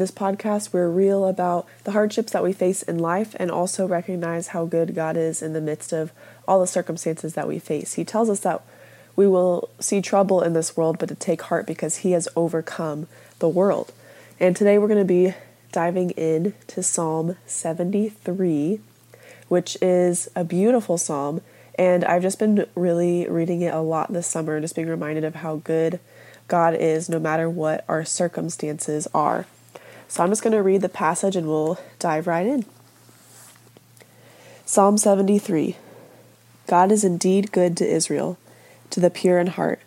this podcast, we're real about the hardships that we face in life and also recognize how good God is in the midst of all the circumstances that we face. He tells us that we will see trouble in this world, but to take heart because He has overcome the world. And today we're going to be diving in to Psalm 73, which is a beautiful psalm. And I've just been really reading it a lot this summer just being reminded of how good God is no matter what our circumstances are. So I'm just going to read the passage and we'll dive right in. Psalm 73 God is indeed good to Israel, to the pure in heart.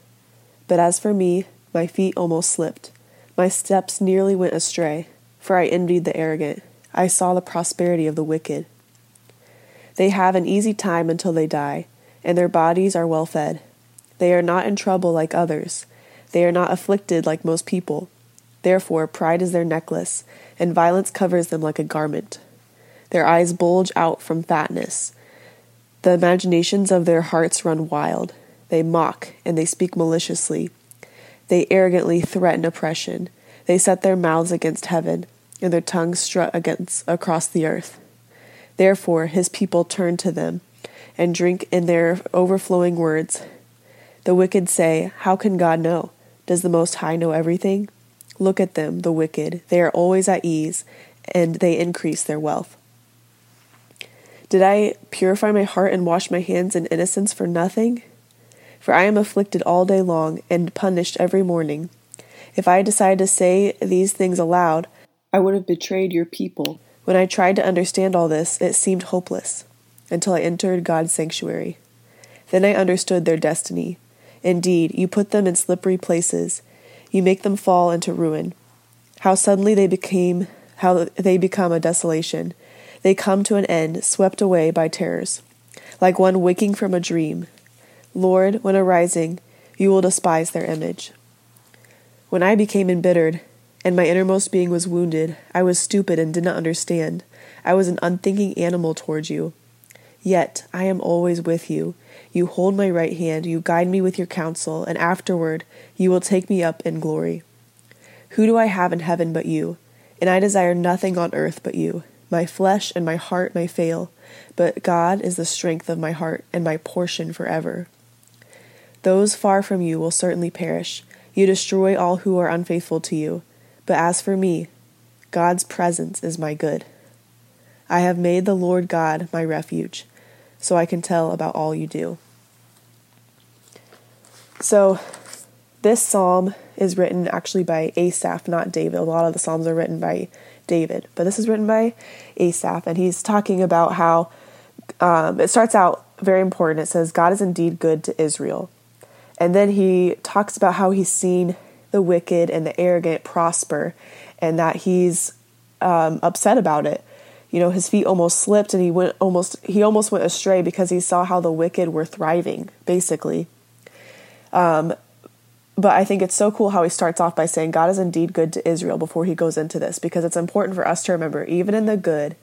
But as for me, my feet almost slipped. My steps nearly went astray, for I envied the arrogant. I saw the prosperity of the wicked. They have an easy time until they die, and their bodies are well fed. They are not in trouble like others. They are not afflicted like most people. Therefore, pride is their necklace, and violence covers them like a garment. Their eyes bulge out from fatness. The imaginations of their hearts run wild. They mock and they speak maliciously. They arrogantly threaten oppression. They set their mouths against heaven, and their tongues strut against across the earth. Therefore his people turn to them and drink in their overflowing words. The wicked say, How can God know? Does the Most High know everything? Look at them, the wicked. They are always at ease, and they increase their wealth. Did I purify my heart and wash my hands in innocence for nothing? For I am afflicted all day long and punished every morning. If I decided to say these things aloud, I would have betrayed your people. When I tried to understand all this, it seemed hopeless, until I entered God's sanctuary. Then I understood their destiny. Indeed, you put them in slippery places. You make them fall into ruin. How suddenly they became how they become a desolation they come to an end, swept away by terrors, like one waking from a dream. Lord, when arising, you will despise their image. When I became embittered, and my innermost being was wounded, I was stupid and did not understand. I was an unthinking animal toward you. Yet I am always with you. You hold my right hand, you guide me with your counsel, and afterward you will take me up in glory. Who do I have in heaven but you? And I desire nothing on earth but you. My flesh and my heart may fail, but God is the strength of my heart and my portion forever. Those far from you will certainly perish. You destroy all who are unfaithful to you. But as for me, God's presence is my good. I have made the Lord God my refuge, so I can tell about all you do. So, this psalm is written actually by Asaph, not David. A lot of the psalms are written by David, but this is written by Asaph, and he's talking about how um, it starts out very important. It says, God is indeed good to Israel. And then he talks about how he's seen the wicked and the arrogant prosper and that he's um, upset about it. You know, his feet almost slipped and he went almost he almost went astray because he saw how the wicked were thriving, basically. Um, but I think it's so cool how he starts off by saying God is indeed good to Israel before he goes into this because it's important for us to remember, even in the good,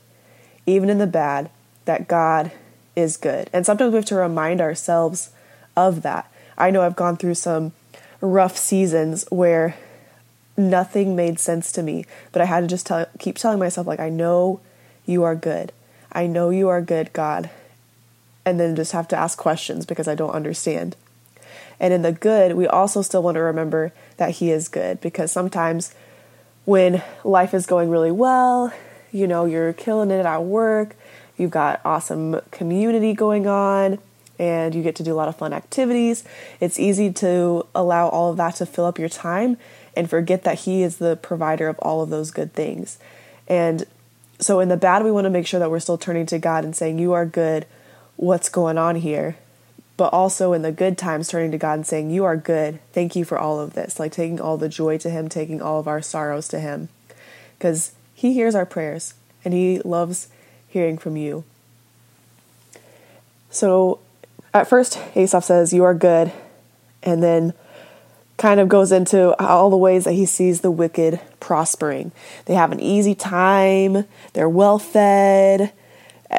even in the bad, that God is good. And sometimes we have to remind ourselves of that. I know I've gone through some rough seasons where nothing made sense to me, but I had to just tell, keep telling myself, like, I know you are good. I know you are good, God. And then just have to ask questions because I don't understand. And in the good, we also still want to remember that He is good because sometimes when life is going really well, you know, you're killing it at work, you've got awesome community going on, and you get to do a lot of fun activities. It's easy to allow all of that to fill up your time and forget that He is the provider of all of those good things. And so, in the bad, we want to make sure that we're still turning to God and saying, You are good. What's going on here? But also in the good times turning to God and saying, You are good. Thank you for all of this. Like taking all the joy to Him, taking all of our sorrows to Him. Because He hears our prayers and He loves hearing from you. So at first, Asaph says, You are good. And then kind of goes into all the ways that he sees the wicked prospering. They have an easy time, they're well fed,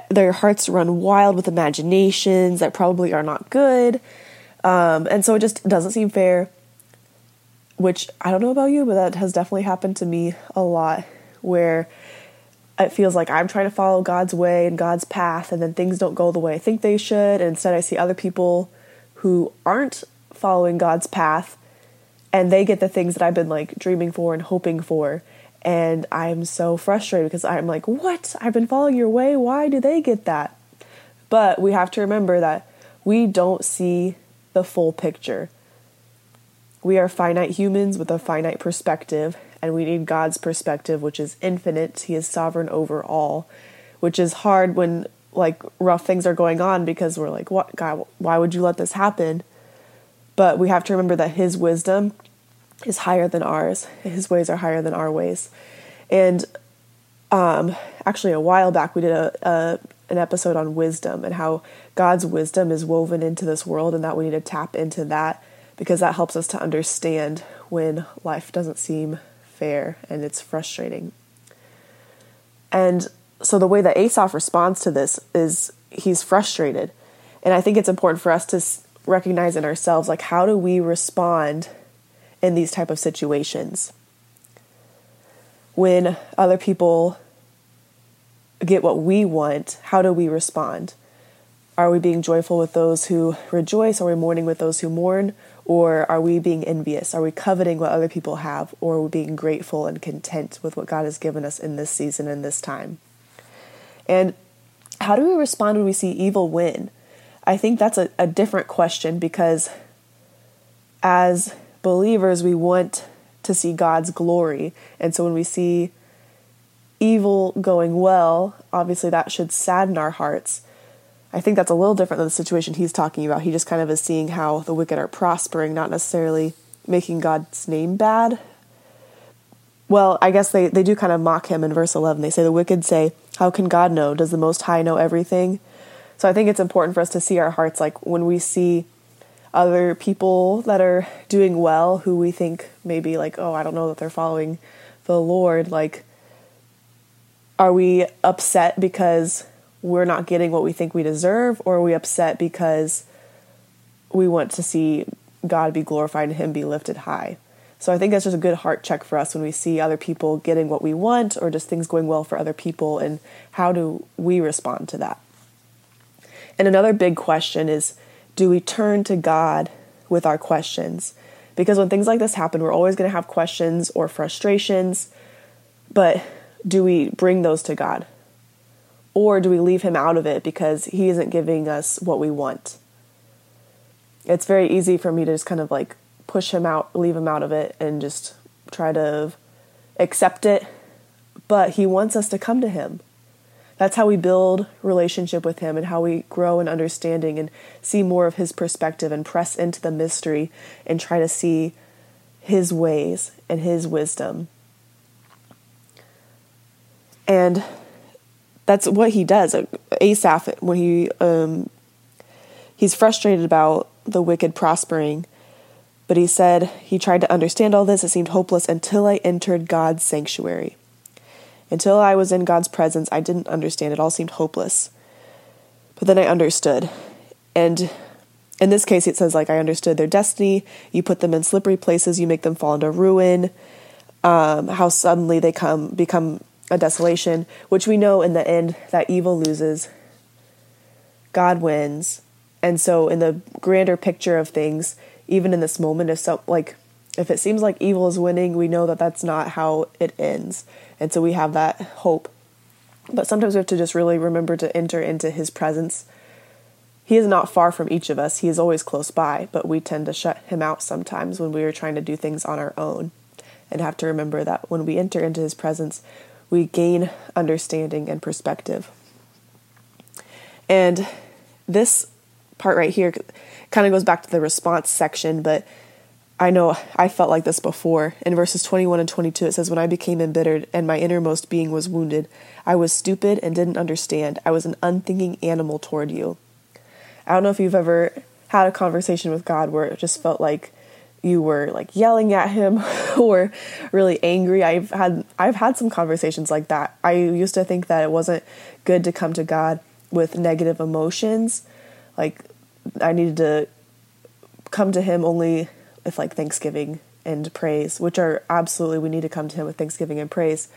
their hearts run wild with imaginations that probably are not good. Um, and so it just doesn't seem fair, which I don't know about you, but that has definitely happened to me a lot where it feels like I'm trying to follow God's way and God's path, and then things don't go the way I think they should. And instead, I see other people who aren't following God's path and they get the things that I've been like dreaming for and hoping for. And I'm so frustrated because I'm like, what? I've been following your way. Why do they get that? But we have to remember that we don't see the full picture. We are finite humans with a finite perspective, and we need God's perspective, which is infinite. He is sovereign over all, which is hard when like rough things are going on because we're like, what God, why would you let this happen? But we have to remember that His wisdom is higher than ours. His ways are higher than our ways. And um, actually, a while back, we did a, a an episode on wisdom and how God's wisdom is woven into this world, and that we need to tap into that because that helps us to understand when life doesn't seem fair and it's frustrating. And so, the way that Asaph responds to this is he's frustrated. And I think it's important for us to recognize in ourselves like, how do we respond in these type of situations? When other people get what we want, how do we respond? Are we being joyful with those who rejoice? Are we mourning with those who mourn? Or are we being envious? Are we coveting what other people have? Or are we being grateful and content with what God has given us in this season and this time? And how do we respond when we see evil win? I think that's a, a different question because as believers, we want to see God's glory. And so when we see evil going well, obviously that should sadden our hearts. I think that's a little different than the situation he's talking about. He just kind of is seeing how the wicked are prospering, not necessarily making God's name bad. Well, I guess they, they do kind of mock him in verse 11. They say, The wicked say, How can God know? Does the Most High know everything? So I think it's important for us to see our hearts like when we see other people that are doing well who we think maybe like, oh, I don't know that they're following the Lord, like are we upset because we're not getting what we think we deserve or are we upset because we want to see God be glorified and him be lifted high? So I think that's just a good heart check for us when we see other people getting what we want or just things going well for other people and how do we respond to that? And another big question is do we turn to God with our questions? Because when things like this happen, we're always going to have questions or frustrations, but do we bring those to God? Or do we leave Him out of it because He isn't giving us what we want? It's very easy for me to just kind of like push Him out, leave Him out of it, and just try to accept it. But He wants us to come to Him that's how we build relationship with him and how we grow in understanding and see more of his perspective and press into the mystery and try to see his ways and his wisdom. And that's what he does. Asaph, when he um, he's frustrated about the wicked prospering, but he said he tried to understand all this. It seemed hopeless until I entered God's sanctuary. Until I was in God's presence, I didn't understand. It all seemed hopeless. But then I understood. And in this case, it says, like, I understood their destiny. You put them in slippery places, you make them fall into ruin. Um, how suddenly they come become a desolation, which we know in the end that evil loses, God wins. And so, in the grander picture of things, even in this moment, if so, like if it seems like evil is winning, we know that that's not how it ends. And so we have that hope. But sometimes we have to just really remember to enter into his presence. He is not far from each of us, he is always close by, but we tend to shut him out sometimes when we are trying to do things on our own. And have to remember that when we enter into his presence, we gain understanding and perspective. And this part right here kind of goes back to the response section, but I know I felt like this before. In verses 21 and 22, it says, When I became embittered and my innermost being was wounded, I was stupid and didn't understand. I was an unthinking animal toward you. I don't know if you've ever had a conversation with God where it just felt like you were like yelling at him or really angry. I've had I've had some conversations like that. I used to think that it wasn't good to come to God with negative emotions. Like I needed to come to him only with like thanksgiving and praise, which are absolutely we need to come to him with thanksgiving and praise.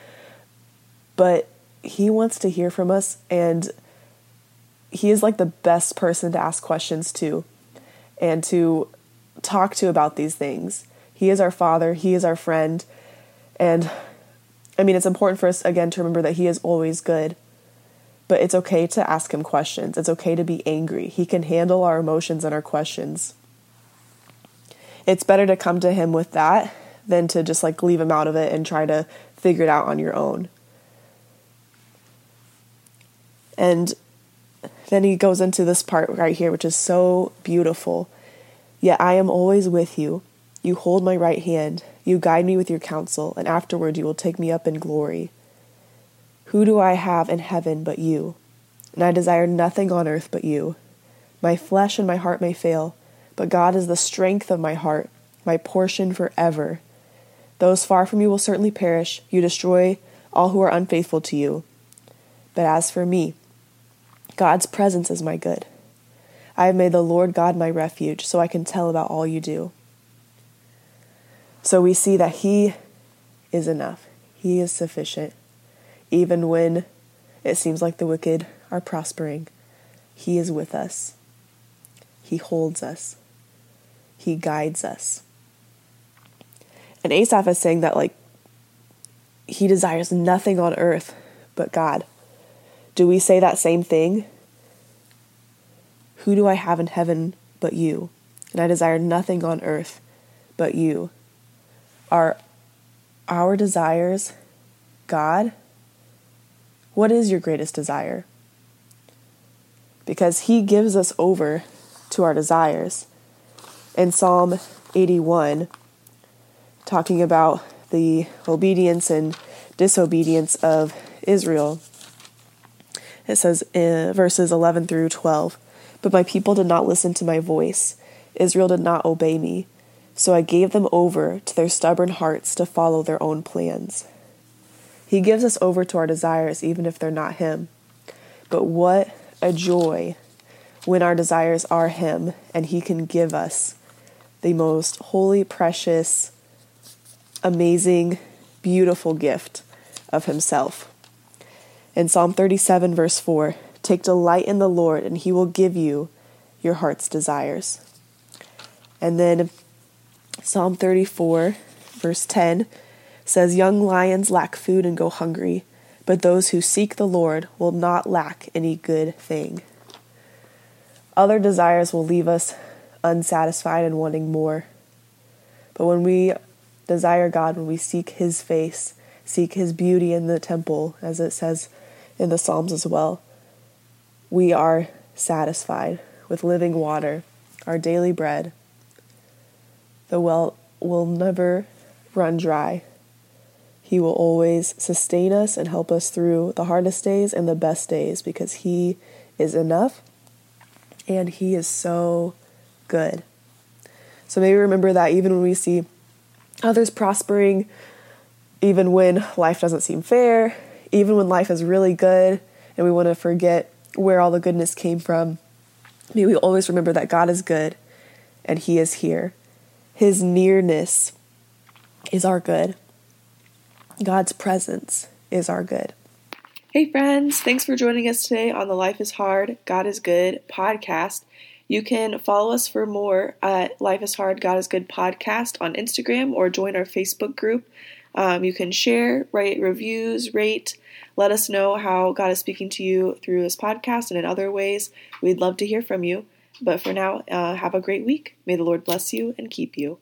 but he wants to hear from us and he is like the best person to ask questions to and to talk to about these things. He is our father, he is our friend, and I mean, it's important for us again to remember that he is always good. But it's okay to ask him questions. It's okay to be angry. He can handle our emotions and our questions. It's better to come to him with that than to just like leave him out of it and try to figure it out on your own. And then he goes into this part right here, which is so beautiful. Yet I am always with you. You hold my right hand. You guide me with your counsel, and afterward you will take me up in glory. Who do I have in heaven but you? And I desire nothing on earth but you. My flesh and my heart may fail, but God is the strength of my heart, my portion forever. Those far from you will certainly perish. You destroy all who are unfaithful to you. But as for me, God's presence is my good. I have made the Lord God my refuge, so I can tell about all you do. So we see that He is enough, He is sufficient. Even when it seems like the wicked are prospering, He is with us, He holds us, He guides us. And Asaph is saying that, like, he desires nothing on earth but God. Do we say that same thing? Who do I have in heaven but you? And I desire nothing on earth but you. Are our desires God? What is your greatest desire? Because He gives us over to our desires. In Psalm 81, talking about the obedience and disobedience of Israel, it says in verses 11 through 12 But my people did not listen to my voice, Israel did not obey me. So I gave them over to their stubborn hearts to follow their own plans. He gives us over to our desires, even if they're not Him. But what a joy when our desires are Him and He can give us the most holy, precious, amazing, beautiful gift of Himself. In Psalm 37, verse 4, take delight in the Lord, and He will give you your heart's desires. And then Psalm 34, verse 10 says, Young lions lack food and go hungry, but those who seek the Lord will not lack any good thing. Other desires will leave us unsatisfied and wanting more. But when we desire God, when we seek His face, seek His beauty in the temple, as it says in the Psalms as well, we are satisfied with living water, our daily bread the well will never run dry. He will always sustain us and help us through the hardest days and the best days because He is enough and He is so good. So maybe remember that even when we see others prospering, even when life doesn't seem fair, even when life is really good and we want to forget where all the goodness came from, may we always remember that God is good and He is here his nearness is our good. God's presence is our good. Hey, friends, thanks for joining us today on the Life is Hard, God is Good podcast. You can follow us for more at Life is Hard, God is Good podcast on Instagram or join our Facebook group. Um, you can share, write reviews, rate, let us know how God is speaking to you through this podcast and in other ways. We'd love to hear from you. But for now, uh, have a great week. May the Lord bless you and keep you.